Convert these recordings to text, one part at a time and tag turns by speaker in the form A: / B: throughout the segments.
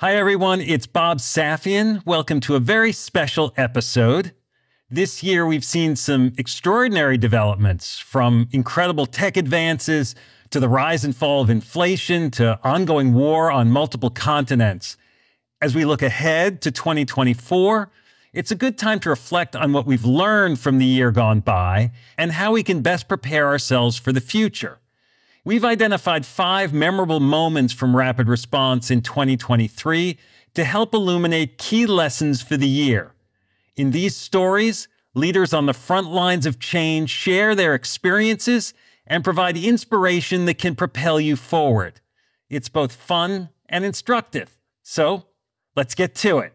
A: Hi, everyone. It's Bob Safian. Welcome to a very special episode. This year, we've seen some extraordinary developments from incredible tech advances to the rise and fall of inflation to ongoing war on multiple continents. As we look ahead to 2024, it's a good time to reflect on what we've learned from the year gone by and how we can best prepare ourselves for the future. We've identified five memorable moments from Rapid Response in 2023 to help illuminate key lessons for the year. In these stories, leaders on the front lines of change share their experiences and provide inspiration that can propel you forward. It's both fun and instructive. So, let's get to it.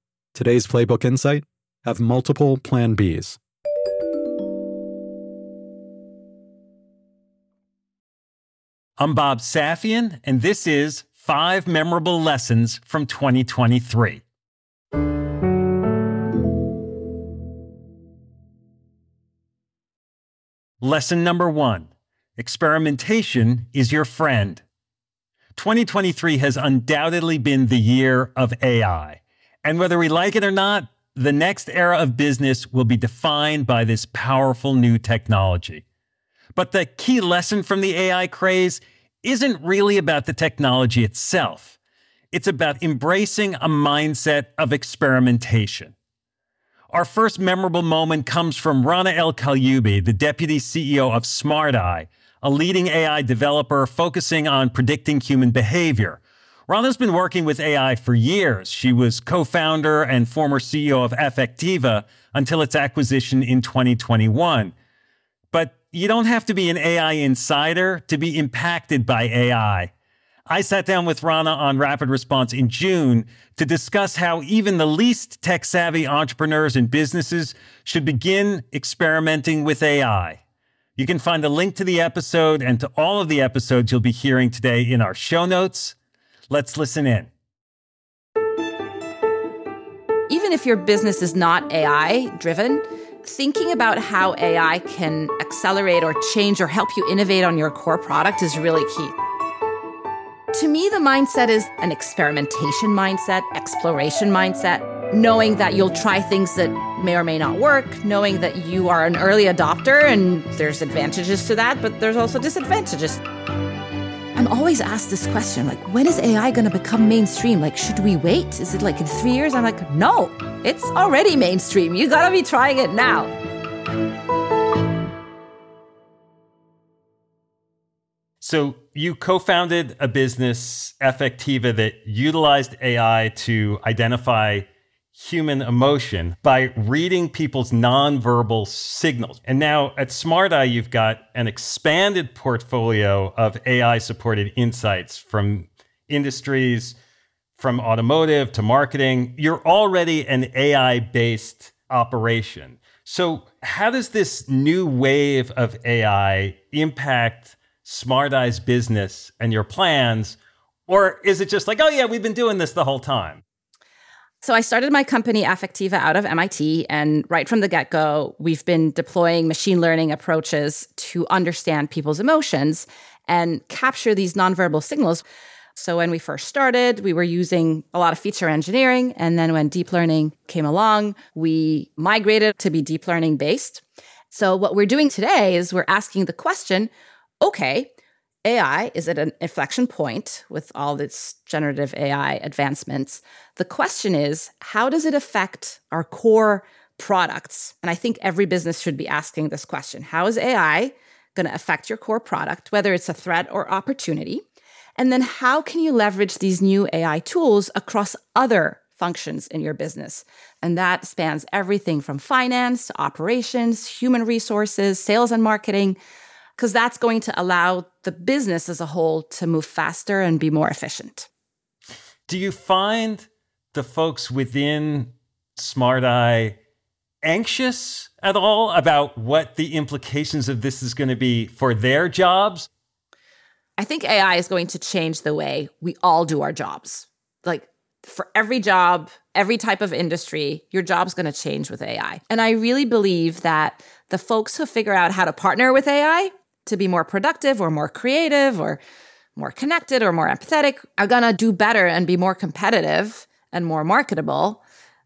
B: Today's Playbook Insight have multiple Plan Bs.
A: I'm Bob Safian, and this is Five Memorable Lessons from 2023. Lesson number one experimentation is your friend. 2023 has undoubtedly been the year of AI. And whether we like it or not, the next era of business will be defined by this powerful new technology. But the key lesson from the AI craze isn't really about the technology itself. It's about embracing a mindset of experimentation. Our first memorable moment comes from Rana el Kaliouby, the deputy CEO of SmartEye, a leading AI developer focusing on predicting human behavior. Rana's been working with AI for years. She was co founder and former CEO of Affectiva until its acquisition in 2021. But you don't have to be an AI insider to be impacted by AI. I sat down with Rana on Rapid Response in June to discuss how even the least tech savvy entrepreneurs and businesses should begin experimenting with AI. You can find a link to the episode and to all of the episodes you'll be hearing today in our show notes. Let's listen in.
C: Even if your business is not AI driven, thinking about how AI can accelerate or change or help you innovate on your core product is really key. To me, the mindset is an experimentation mindset, exploration mindset, knowing that you'll try things that may or may not work, knowing that you are an early adopter and there's advantages to that, but there's also disadvantages. I'm always asked this question like, when is AI going to become mainstream? Like, should we wait? Is it like in three years? I'm like, no, it's already mainstream. You got to be trying it now.
A: So you co-founded a business, Affectiva, that utilized AI to identify human emotion by reading people's nonverbal signals. And now at SmartEye, you've got an expanded portfolio of AI supported insights from industries, from automotive to marketing. You're already an AI based operation. So, how does this new wave of AI impact SmartEye's business and your plans? Or is it just like, oh, yeah, we've been doing this the whole time?
C: So I started my company Affectiva out of MIT, and right from the get go, we've been deploying machine learning approaches to understand people's emotions and capture these nonverbal signals. So when we first started, we were using a lot of feature engineering. And then when deep learning came along, we migrated to be deep learning based. So what we're doing today is we're asking the question okay, AI is at an inflection point with all its generative AI advancements. The question is, how does it affect our core products? And I think every business should be asking this question How is AI going to affect your core product, whether it's a threat or opportunity? And then how can you leverage these new AI tools across other functions in your business? And that spans everything from finance to operations, human resources, sales and marketing because that's going to allow the business as a whole to move faster and be more efficient.
A: Do you find the folks within Smart Eye anxious at all about what the implications of this is going to be for their jobs?
C: I think AI is going to change the way we all do our jobs. Like for every job, every type of industry, your job's going to change with AI. And I really believe that the folks who figure out how to partner with AI to be more productive or more creative or more connected or more empathetic are going to do better and be more competitive and more marketable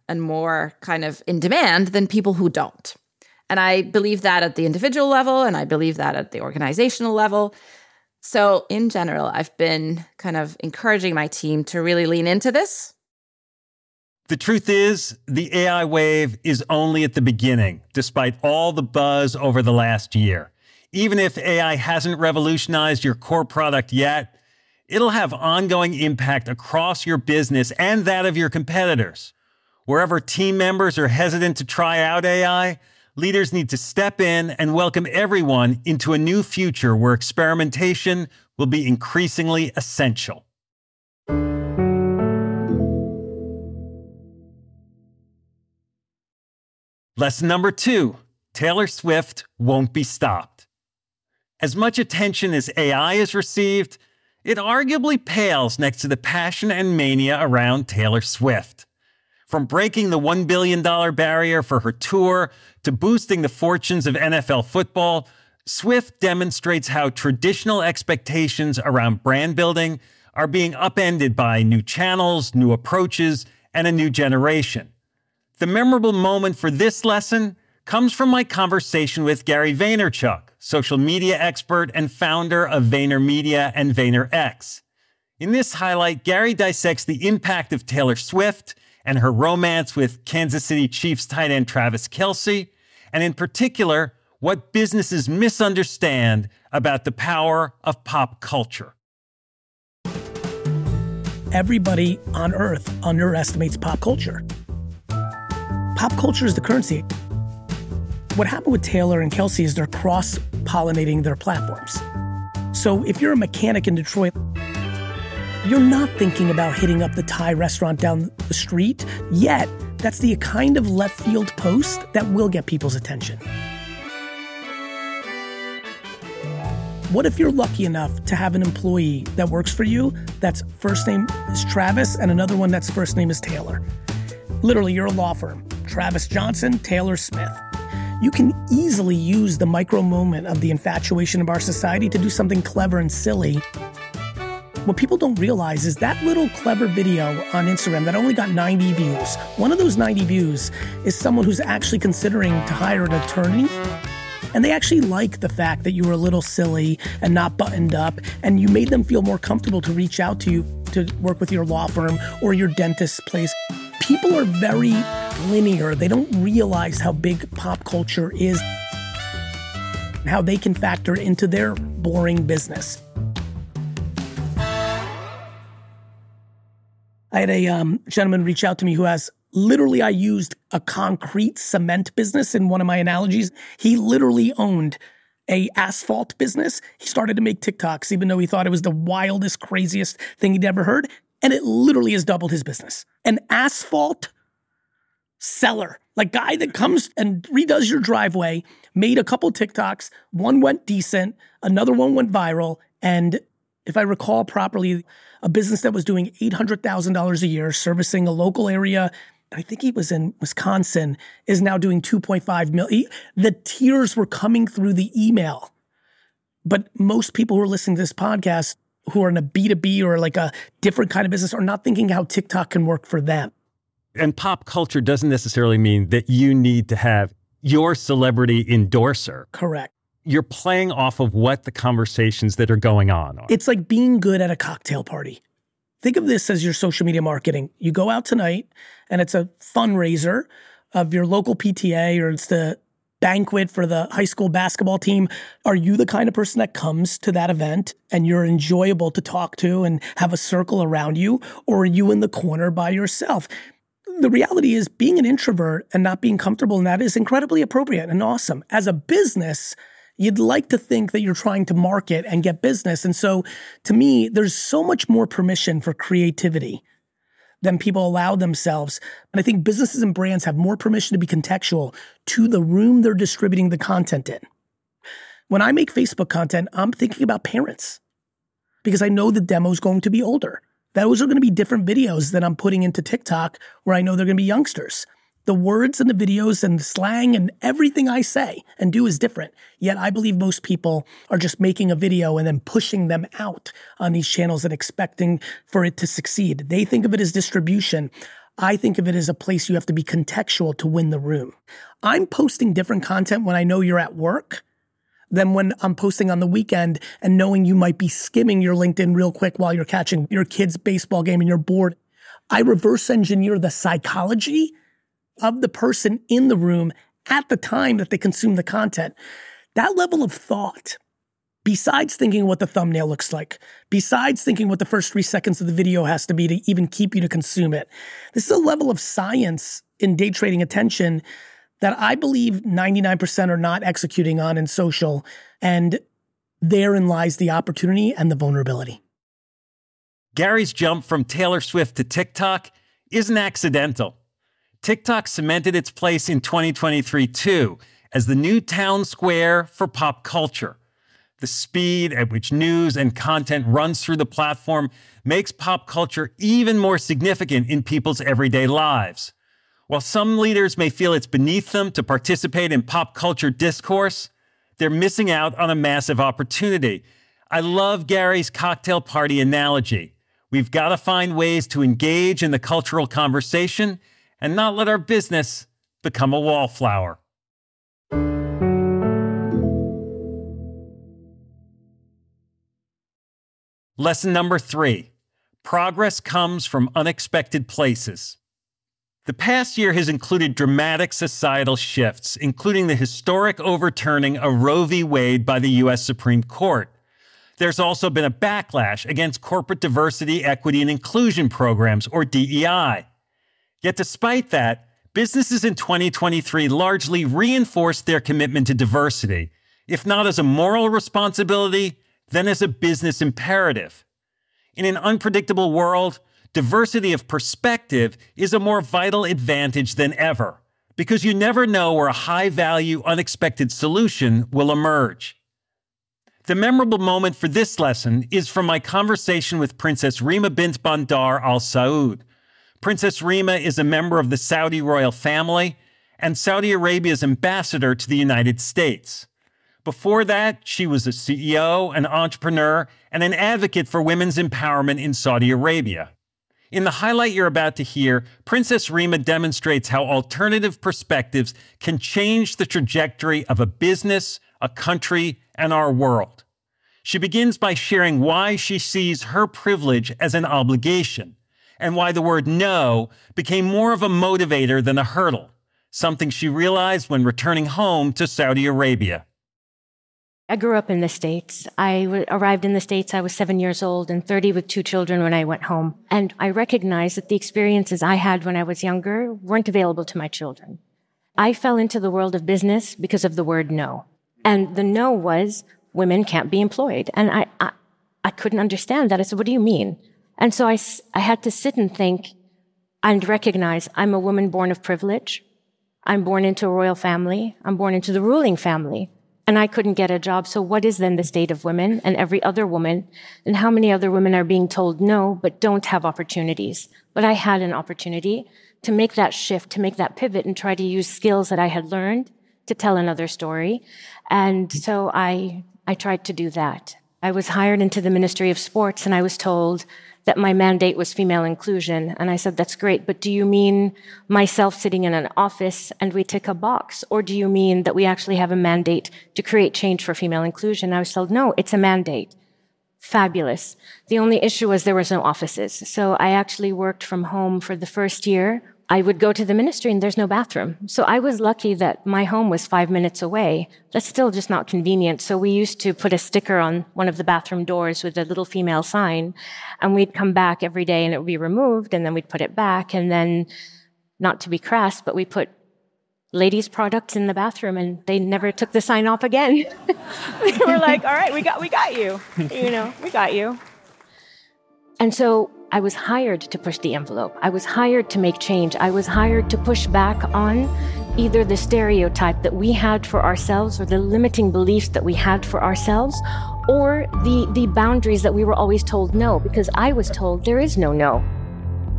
C: and more kind of in demand than people who don't. And I believe that at the individual level and I believe that at the organizational level. So, in general, I've been kind of encouraging my team to really lean into this.
A: The truth is, the AI wave is only at the beginning, despite all the buzz over the last year. Even if AI hasn't revolutionized your core product yet, it'll have ongoing impact across your business and that of your competitors. Wherever team members are hesitant to try out AI, leaders need to step in and welcome everyone into a new future where experimentation will be increasingly essential. Lesson number two Taylor Swift won't be stopped. As much attention as AI has received, it arguably pales next to the passion and mania around Taylor Swift. From breaking the $1 billion barrier for her tour to boosting the fortunes of NFL football, Swift demonstrates how traditional expectations around brand building are being upended by new channels, new approaches, and a new generation. The memorable moment for this lesson comes from my conversation with Gary Vaynerchuk, social media expert and founder of VaynerMedia and VaynerX. In this highlight, Gary dissects the impact of Taylor Swift and her romance with Kansas City Chiefs tight end Travis Kelce, and in particular, what businesses misunderstand about the power of pop culture.
D: Everybody on earth underestimates pop culture. Pop culture is the currency. What happened with Taylor and Kelce is they're cross pollinating their platforms. So if you're a mechanic in Detroit, you're not thinking about hitting up the Thai restaurant down the street, yet that's the kind of left field post that will get people's attention. What if you're lucky enough to have an employee that works for you that's first name is Travis and another one that's first name is Taylor? Literally, you're a law firm. Travis Johnson, Taylor Smith you can easily use the micro moment of the infatuation of our society to do something clever and silly. What people don't realize is that little clever video on Instagram that only got 90 views. One of those 90 views is someone who's actually considering to hire an attorney. And they actually like the fact that you were a little silly and not buttoned up, and you made them feel more comfortable to reach out to you to work with your law firm or your dentist's place people are very linear. They don't realize how big pop culture is and how they can factor into their boring business. I had a um, gentleman reach out to me who has literally, I used a concrete cement business in one of my analogies. He literally owned a asphalt business. He started to make TikToks, even though he thought it was the wildest, craziest thing he'd ever heard. And it literally has doubled his business. An asphalt seller, like guy that comes and redoes your driveway, made a couple TikToks. One went decent, another one went viral. And if I recall properly, a business that was doing $800,000 a year, servicing a local area. I think he was in Wisconsin, is now doing 2.5 million. The tears were coming through the email. But most people who are listening to this podcast who are in a B2B or like a different kind of business are not thinking how TikTok can work for them.
A: And pop culture doesn't necessarily mean that you need to have your celebrity endorser.
D: Correct
A: you're playing off of what the conversations that are going on are.
D: It's like being good at a cocktail party. Think of this as your social media marketing. You go out tonight and it's a fundraiser of your local PTA or it's the banquet for the high school basketball team. Are you the kind of person that comes to that event and you're enjoyable to talk to and have a circle around you? Or are you in the corner by yourself? The reality is being an introvert and not being comfortable in that is incredibly appropriate and awesome. As a business, you'd like to think that you're trying to market and get business. And so to me, there's so much more permission for creativity than people allow themselves. And I think businesses and brands have more permission to be contextual to the room they're distributing the content in. When I make Facebook content, I'm thinking about parents because I know the demo is going to be older. Those are going to be different videos that I'm putting into TikTok where I know they're going to be youngsters. The words and the videos and the slang and everything I say and do is different. Yet I believe most people are just making a video and then pushing them out on these channels and expecting for it to succeed. They think of it as distribution. I think of it as a place you have to be contextual to win the room. I'm posting different content when I know you're at work than when I'm posting on the weekend and knowing you might be skimming your LinkedIn real quick while you're catching your kid's baseball game and you're bored. I reverse engineer the psychology of the person in the room at the time that they consume the content. That level of thought, besides thinking what the thumbnail looks like, besides thinking what the first three seconds of the video has to be to even keep you to consume it, this is a level of science in day trading attention that I believe 99% are not executing on in social. And therein lies the opportunity and the vulnerability.
A: Gary's jump from Taylor Swift to TikTok isn't accidental. TikTok cemented its place in 2023 too as the new town square for pop culture. The speed at which news and content runs through the platform makes pop culture even more significant in people's everyday lives. While some leaders may feel it's beneath them to participate in pop culture discourse, they're missing out on a massive opportunity. I love Gary's cocktail party analogy. We've got to find ways to engage in the cultural conversation and not let our business become a wallflower. Lesson number three progress comes from unexpected places. The past year has included dramatic societal shifts, including the historic overturning of Roe v. Wade by the U.S. Supreme Court. There's also been a backlash against corporate diversity, equity, and inclusion programs, or DEI. Yet, despite that, businesses in 2023 largely reinforced their commitment to diversity, if not as a moral responsibility, then as a business imperative. In an unpredictable world, diversity of perspective is a more vital advantage than ever because you never know where a high value, unexpected solution will emerge. The memorable moment for this lesson is from my conversation with Princess Reema bint Bandar Al Saud, Princess Reema is a member of the Saudi royal family and Saudi Arabia's ambassador to the United States. Before that, she was a CEO, an entrepreneur, and an advocate for women's empowerment in Saudi Arabia. In the highlight you're about to hear, Princess Reema demonstrates how alternative perspectives can change the trajectory of a business, a country, and our world. She begins by sharing why she sees her privilege as an obligation and why the word no became more of a motivator than a hurdle, something she realized when returning home to Saudi Arabia.
E: I grew up in the States. I w- arrived in the States. I was seven years old and 30 with two children when I went home. And I recognized that the experiences I had when I was younger weren't available to my children. I fell into the world of business because of the word no. And the no was women can't be employed. And I, I, I couldn't understand that. I said, what do you mean? And so I, I had to sit and think and recognize I'm a woman born of privilege. I'm born into a royal family. I'm born into the ruling family and I couldn't get a job. So what is then the state of women and every other woman? And how many other women are being told no, but don't have opportunities? But I had an opportunity to make that shift, to make that pivot and try to use skills that I had learned to tell another story. And so I, I tried to do that. I was hired into the Ministry of Sports and I was told, that my mandate was female inclusion. And I said, that's great, but do you mean myself sitting in an office and we tick a box? Or do you mean that we actually have a mandate to create change for female inclusion? I was told, no, it's a mandate. Fabulous. The only issue was there was no offices. So I actually worked from home for the first year I would go to the ministry and there's no bathroom. So I was lucky that my home was five minutes away. That's still just not convenient. So we used to put a sticker on one of the bathroom doors with a little female sign and we'd come back every day and it would be removed and then we'd put it back and then not to be crass, but we put ladies products in the bathroom and they never took the sign off again. we were like, all right, we got, we got you. You know, we got you. And so I was hired to push the envelope. I was hired to make change. I was hired to push back on either the stereotype that we had for ourselves or the limiting beliefs that we had for ourselves or the, the boundaries that we were always told no, because I was told there is no no.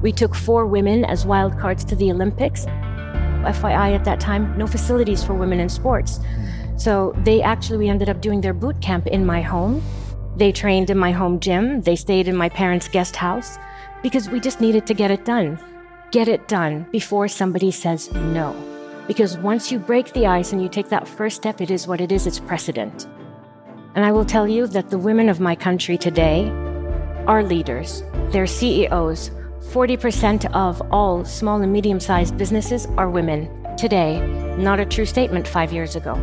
E: We took four women as wild cards to the Olympics. FYI, at that time, no facilities for women in sports. Hmm. So they actually, we ended up doing their boot camp in my home. They trained in my home gym. They stayed in my parents' guest house because we just needed to get it done. Get it done before somebody says no. Because once you break the ice and you take that first step, it is what it is, it's precedent. And I will tell you that the women of my country today are leaders, they're CEOs. 40% of all small and medium sized businesses are women today, not a true statement five years ago.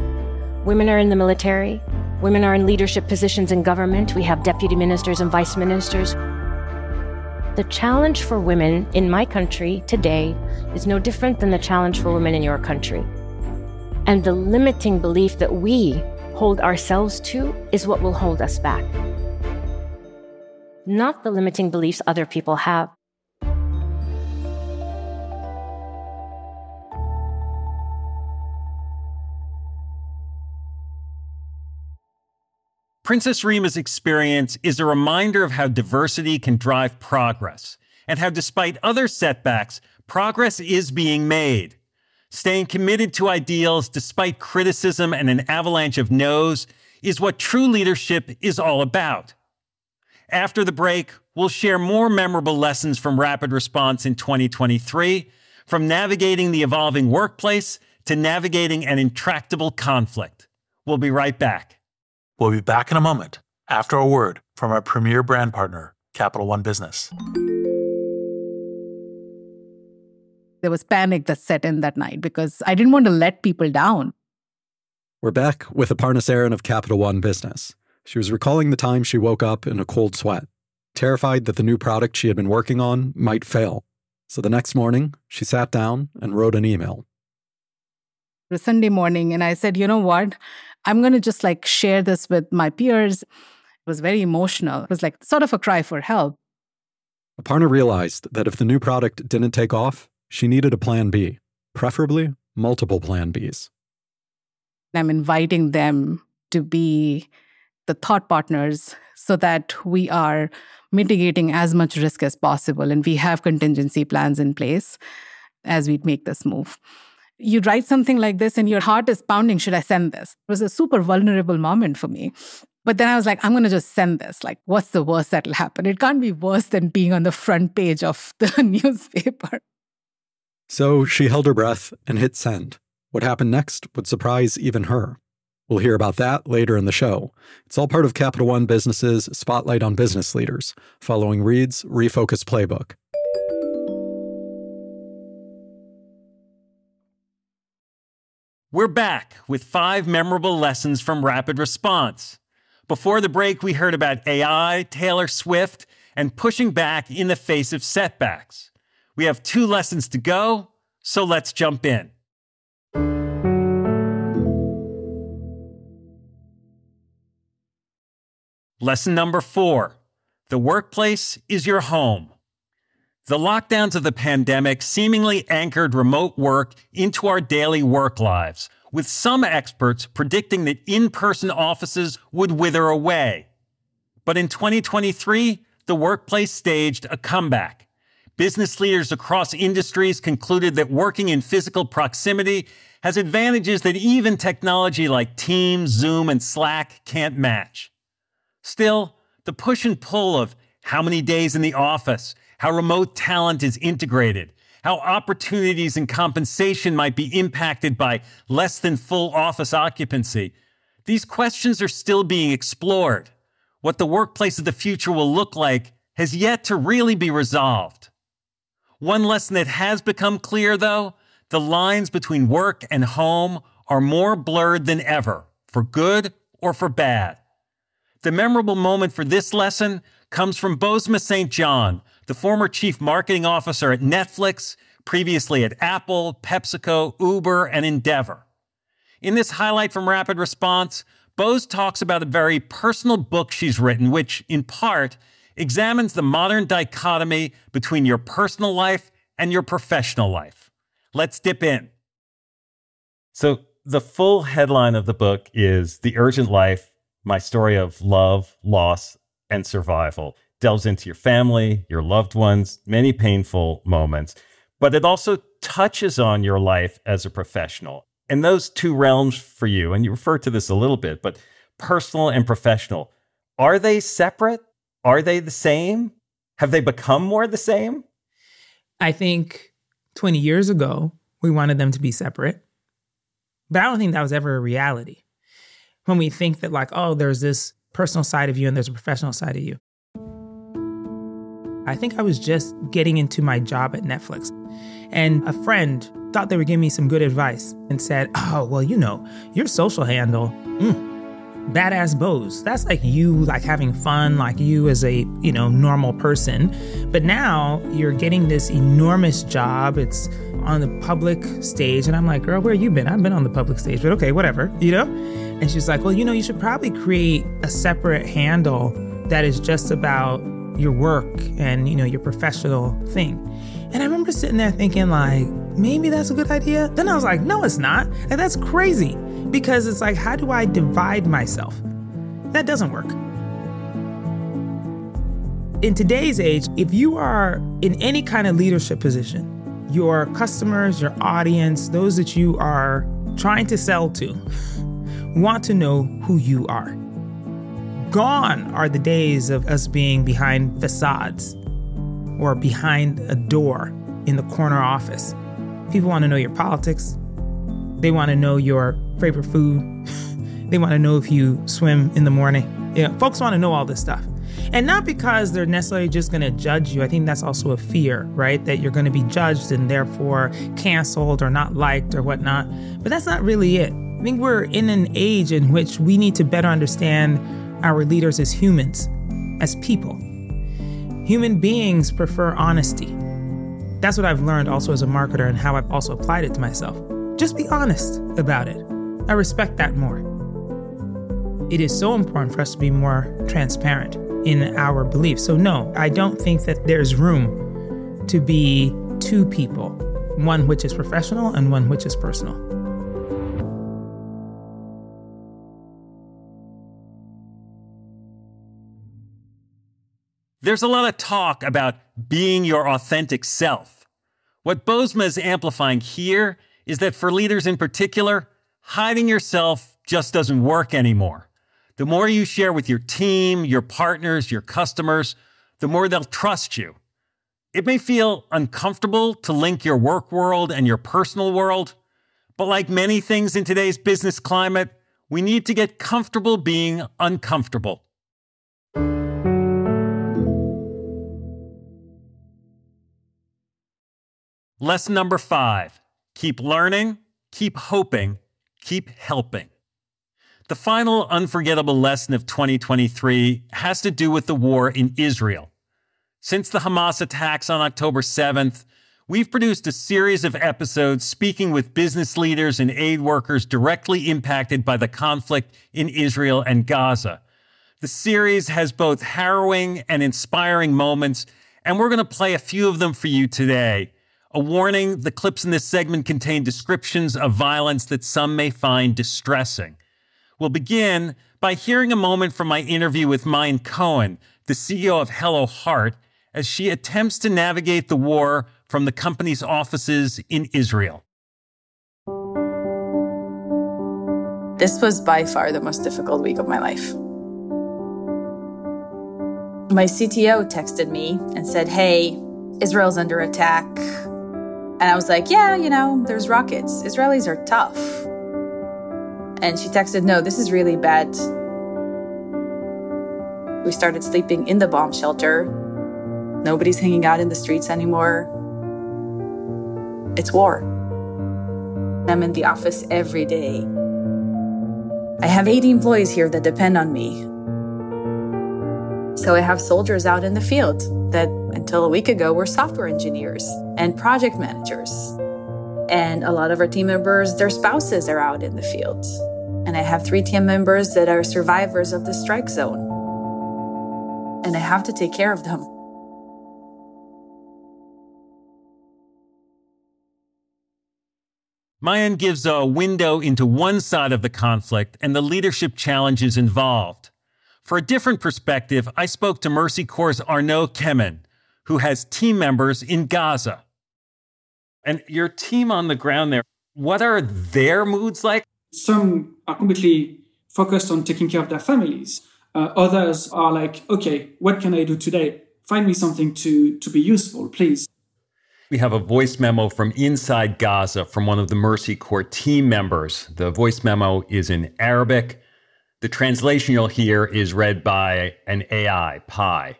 E: Women are in the military, Women are in leadership positions in government. We have deputy ministers and vice ministers. The challenge for women in my country today is no different than the challenge for women in your country. And the limiting belief that we hold ourselves to is what will hold us back. Not the limiting beliefs other people have.
A: Princess Reema's experience is a reminder of how diversity can drive progress and how, despite other setbacks, progress is being made. Staying committed to ideals despite criticism and an avalanche of no's is what true leadership is all about. After the break, we'll share more memorable lessons from Rapid Response in 2023, from navigating the evolving workplace to navigating an intractable conflict. We'll be right back.
F: We'll be back in a moment after a word from our premier brand partner, Capital One Business.
G: There was panic that set in that night because I didn't want to let people down.
B: We're back with Aparna Saran of Capital One Business. She was recalling the time she woke up in a cold sweat, terrified that the new product she had been working on might fail. So the next morning, she sat down and wrote an email.
G: Sunday morning, and I said, you know what? I'm going to just like share this with my peers. It was very emotional. It was like sort of a cry for help.
B: Aparna realized that if the new product didn't take off, she needed a plan B, preferably multiple plan Bs.
G: I'm inviting them to be the thought partners so that we are mitigating as much risk as possible and we have contingency plans in place as we make this move you write something like this and your heart is pounding should i send this? It was a super vulnerable moment for me. But then i was like i'm going to just send this. Like what's the worst that'll happen? It can't be worse than being on the front page of the newspaper.
B: So she held her breath and hit send. What happened next would surprise even her. We'll hear about that later in the show. It's all part of Capital One Business's Spotlight on Business Leaders, following Reid's Refocus Playbook.
A: We're back with five memorable lessons from Rapid Response. Before the break, we heard about AI, Taylor Swift, and pushing back in the face of setbacks. We have two lessons to go, so let's jump in. Lesson number four The workplace is your home. The lockdowns of the pandemic seemingly anchored remote work into our daily work lives, with some experts predicting that in person offices would wither away. But in 2023, the workplace staged a comeback. Business leaders across industries concluded that working in physical proximity has advantages that even technology like Teams, Zoom, and Slack can't match. Still, the push and pull of how many days in the office, how remote talent is integrated, how opportunities and compensation might be impacted by less than full office occupancy. These questions are still being explored. What the workplace of the future will look like has yet to really be resolved. One lesson that has become clear, though the lines between work and home are more blurred than ever, for good or for bad. The memorable moment for this lesson comes from Bozoma St. John, the former chief marketing officer at Netflix, previously at Apple, PepsiCo, Uber, and Endeavor. In this highlight from Rapid Response, Bose talks about a very personal book she's written, which, in part, examines the modern dichotomy between your personal life and your professional life. Let's dip in. So, the full headline of the book is The Urgent Life My Story of Love, Loss, and Survival delves into your family, your loved ones, many painful moments, but it also touches on your life as a professional. And those two realms for you, and you refer to this a little bit, but personal and professional, are they separate? Are they the same? Have they become more the same?
H: I think 20 years ago, we wanted them to be separate. But I don't think that was ever a reality. When we think that, like, oh, there's this personal side of you and there's a professional side of you. I think I was just getting into my job at Netflix. And a friend thought they were giving me some good advice and said, Oh, well, you know, your social handle, mm, badass Bose. That's like you like having fun, like you as a, you know, normal person. But now you're getting this enormous job. It's on the public stage. And I'm like, girl, where you been? I've been on the public stage, but okay, whatever, you know? And she's like, well, you know, you should probably create a separate handle that is just about your work and you know your professional thing. And i remember sitting there thinking like maybe that's a good idea? Then i was like no it's not. And that's crazy because it's like how do i divide myself? That doesn't work. In today's age if you are in any kind of leadership position your customers your audience those that you are trying to sell to want to know who you are Gone are the days of us being behind facades or behind a door in the corner office. People want to know your politics. They want to know your favorite food. they want to know if you swim in the morning. Yeah, folks want to know all this stuff. And not because they're necessarily just going to judge you. I think that's also a fear, right? That you're going to be judged and therefore canceled or not liked or whatnot. But that's not really it. I think we're in an age in which we need to better understand our leaders as humans, as people. Human beings prefer honesty. That's what I've learned also as a marketer and how I've also applied it to myself. Just be honest about it. I respect that more. It is so important for us to be more transparent in our beliefs. So, no, I don't think that there's room to be two people one which is professional and one which is personal.
A: There's a lot of talk about being your authentic self. What Bozoma is amplifying here is that for leaders in particular, hiding yourself just doesn't work anymore. The more you share with your team, your partners, your customers, the more they'll trust you. It may feel uncomfortable to link your work world and your personal world, but like many things in today's business climate, we need to get comfortable being uncomfortable. Lesson number five keep learning, keep hoping, keep helping. The final unforgettable lesson of 2023 has to do with the war in Israel. Since the Hamas attacks on October 7th, we've produced a series of episodes speaking with business leaders and aid workers directly impacted by the conflict in Israel and Gaza. The series has both harrowing and inspiring moments, and we're going to play a few of them for you today. A warning the clips in this segment contain descriptions of violence that some may find distressing. We'll begin by hearing a moment from my interview with Maayan Cohen, the CEO of Hello Heart, as she attempts to navigate the war from the company's offices in Israel.
I: This was by far the most difficult week of my life. My CTO texted me and said, Hey, Israel's under attack. And I was like, Yeah, you know, there's rockets. Israelis are tough. And she texted, No, this is really bad. We started sleeping in the bomb shelter. Nobody's hanging out in the streets anymore. It's war. I'm in the office every day. I have 80 employees here that depend on me. So I have soldiers out in the field that until a week ago were software engineers and project managers. And a lot of our team members, their spouses are out in the field. And I have three team members that are survivors of the strike zone. And I have to take care of them.
A: Maayan gives a window into one side of the conflict and the leadership challenges involved. For a different perspective, I spoke to Mercy Corps' Arnaud Quemin, who has team members in Gaza. And your team on the ground there, what are their moods like?
J: Some are completely focused on taking care of their families. Uh, others are like, okay, what can I do today? Find me something to, to be useful, please.
A: We have a voice memo from inside Gaza from one of the Mercy Corps team members. The voice memo is in Arabic. The translation you'll hear is read by an AI, Pi.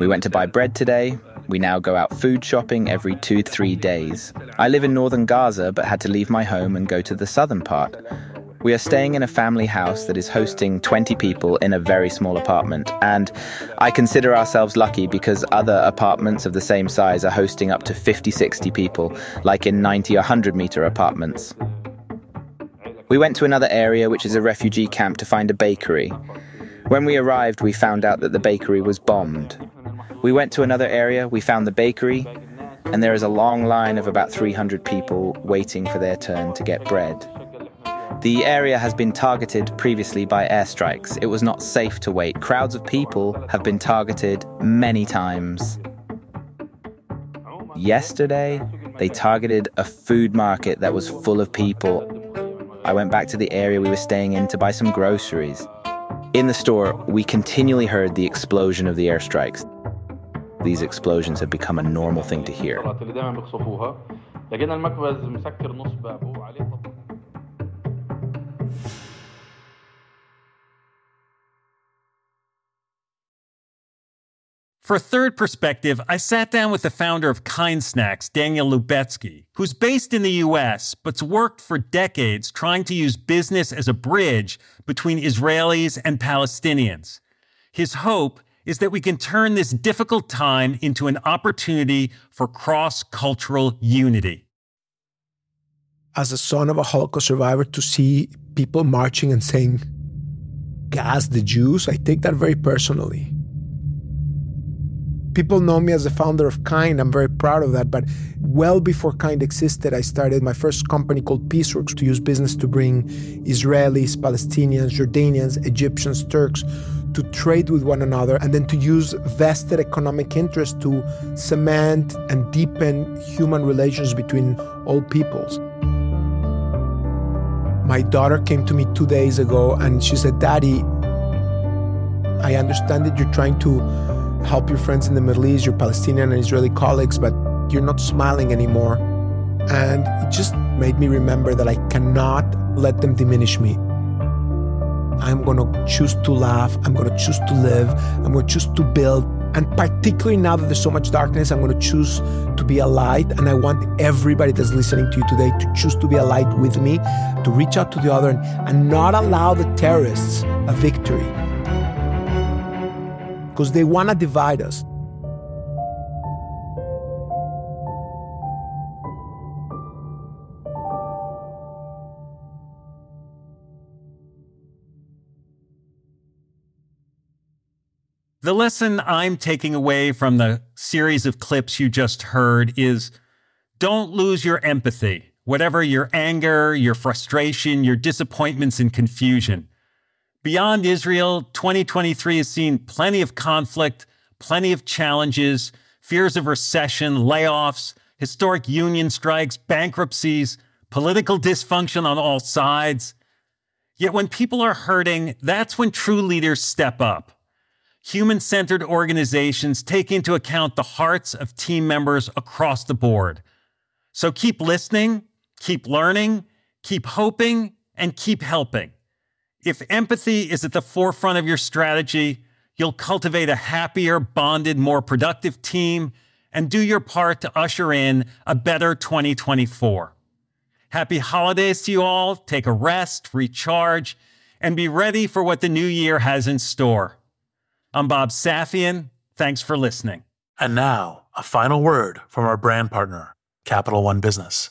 K: We went to buy bread today. We now go out food shopping every two, three days. I live in northern Gaza, but had to leave my home and go to the southern part. We are staying in a family house that is hosting 20 people in a very small apartment. And I consider ourselves lucky because other apartments of the same size are hosting up to 50, 60 people, like in 90 or 100 meter apartments. We went to another area, which is a refugee camp, to find a bakery. When we arrived, we found out that the bakery was bombed. We went to another area, we found the bakery, and there is a long line of about 300 people waiting for their turn to get bread. The area has been targeted previously by airstrikes. It was not safe to wait. Crowds of people have been targeted many times. Yesterday, they targeted a food market that was full of people. I went back to the area we were staying in to buy some groceries. In the store, we continually heard the explosion of the airstrikes. These explosions have become a normal thing to hear.
A: For a third perspective, I sat down with the founder of Kind Snacks, Daniel Lubetzky, who's based in the US, but's worked for decades trying to use business as a bridge between Israelis and Palestinians. His hope is that we can turn this difficult time into an opportunity for cross cultural unity.
L: As a son of a Holocaust survivor, to see people marching and saying, gas the Jews, I take that very personally people know me as the founder of Kind. I'm very proud of that. But well before Kind existed, I started my first company called Peaceworks to use business to bring Israelis, Palestinians, Jordanians, Egyptians, Turks to trade with one another and then to use vested economic interest to cement and deepen human relations between all peoples. My daughter came to me two days ago and she said, Daddy, I understand that you're trying to help your friends in the Middle East, your Palestinian and Israeli colleagues, but you're not smiling anymore. And it just made me remember that I cannot let them diminish me. I'm going to choose to laugh. I'm going to choose to live. I'm going to choose to build And particularly now that there's so much darkness, I'm going to choose to be a light. And I want everybody that's listening to you today to choose to be a light with me, to reach out to the other and, and not allow the terrorists a victory. Because they want to divide us.
A: The lesson I'm taking away from the series of clips you just heard is don't lose your empathy, whatever your anger, your frustration, your disappointments and confusion. Beyond Israel, 2023 has seen plenty of conflict, plenty of challenges, fears of recession, layoffs, historic union strikes, bankruptcies, political dysfunction on all sides. Yet when people are hurting, that's when true leaders step up human centered organizations take into account the hearts of team members across the board. So keep listening, keep learning, keep hoping, and keep helping. If empathy is at the forefront of your strategy, you'll cultivate a happier, bonded, more productive team and do your part to usher in a better 2024. Happy holidays to you all. Take a rest, recharge, and be ready for what the new year has in store. I'm Bob Safian. Thanks for listening.
F: And now, a final word from our brand partner, Capital One Business.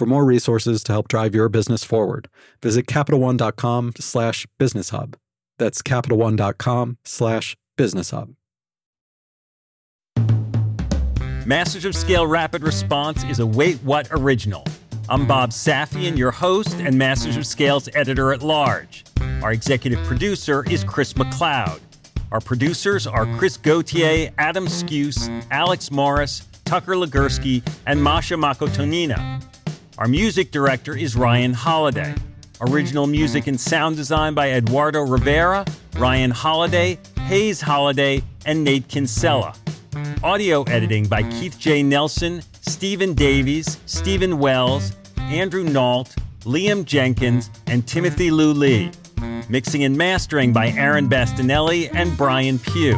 B: For more resources to help drive your business forward, visit CapitalOne.com slash business hub. That's CapitalOne.com slash business hub.
A: Masters of Scale Rapid Response is a Wait What original. I'm Bob Safian, your host and Masters of Scale's editor at large. Our executive producer is Chris McLeod. Our producers are Chris Gauthier, Adam Skuse, Alex Morris, Tucker Legerski, and Masha Makutonina. Our music director is Ryan Holiday. Original music and sound design by Eduardo Rivera, Ryan Holiday, Hayes Holiday, and Nate Kinsella. Audio editing by Keith J. Nelson, Stephen Davies, Stephen Wells, Andrew Nault, Liam Jenkins, and Timothy Lou Lee. Mixing and mastering by Aaron Bastinelli and Brian Pugh.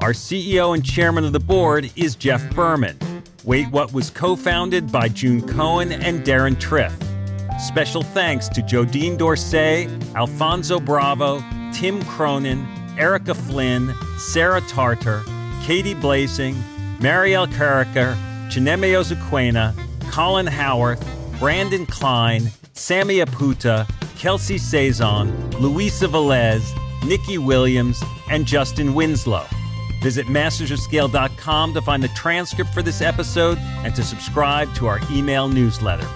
A: Our CEO and chairman of the board is Jeff Berman. Wait What was co founded by June Cohen and Deron Triff. Special thanks to Jodine Dorsey, Alfonso Bravo, Tim Cronin, Erica Flynn, Sarah Tartar, Katie Blasing, Marielle Carricker, Chineme Ozuquena, Colin Howarth, Brandon Klein, Sammy Aputa, Kelsey Sazon, Luisa Velez, Nikki Williams, and Justin Winslow. Visit mastersofscale.com to find the transcript for this episode and to subscribe to our email newsletter.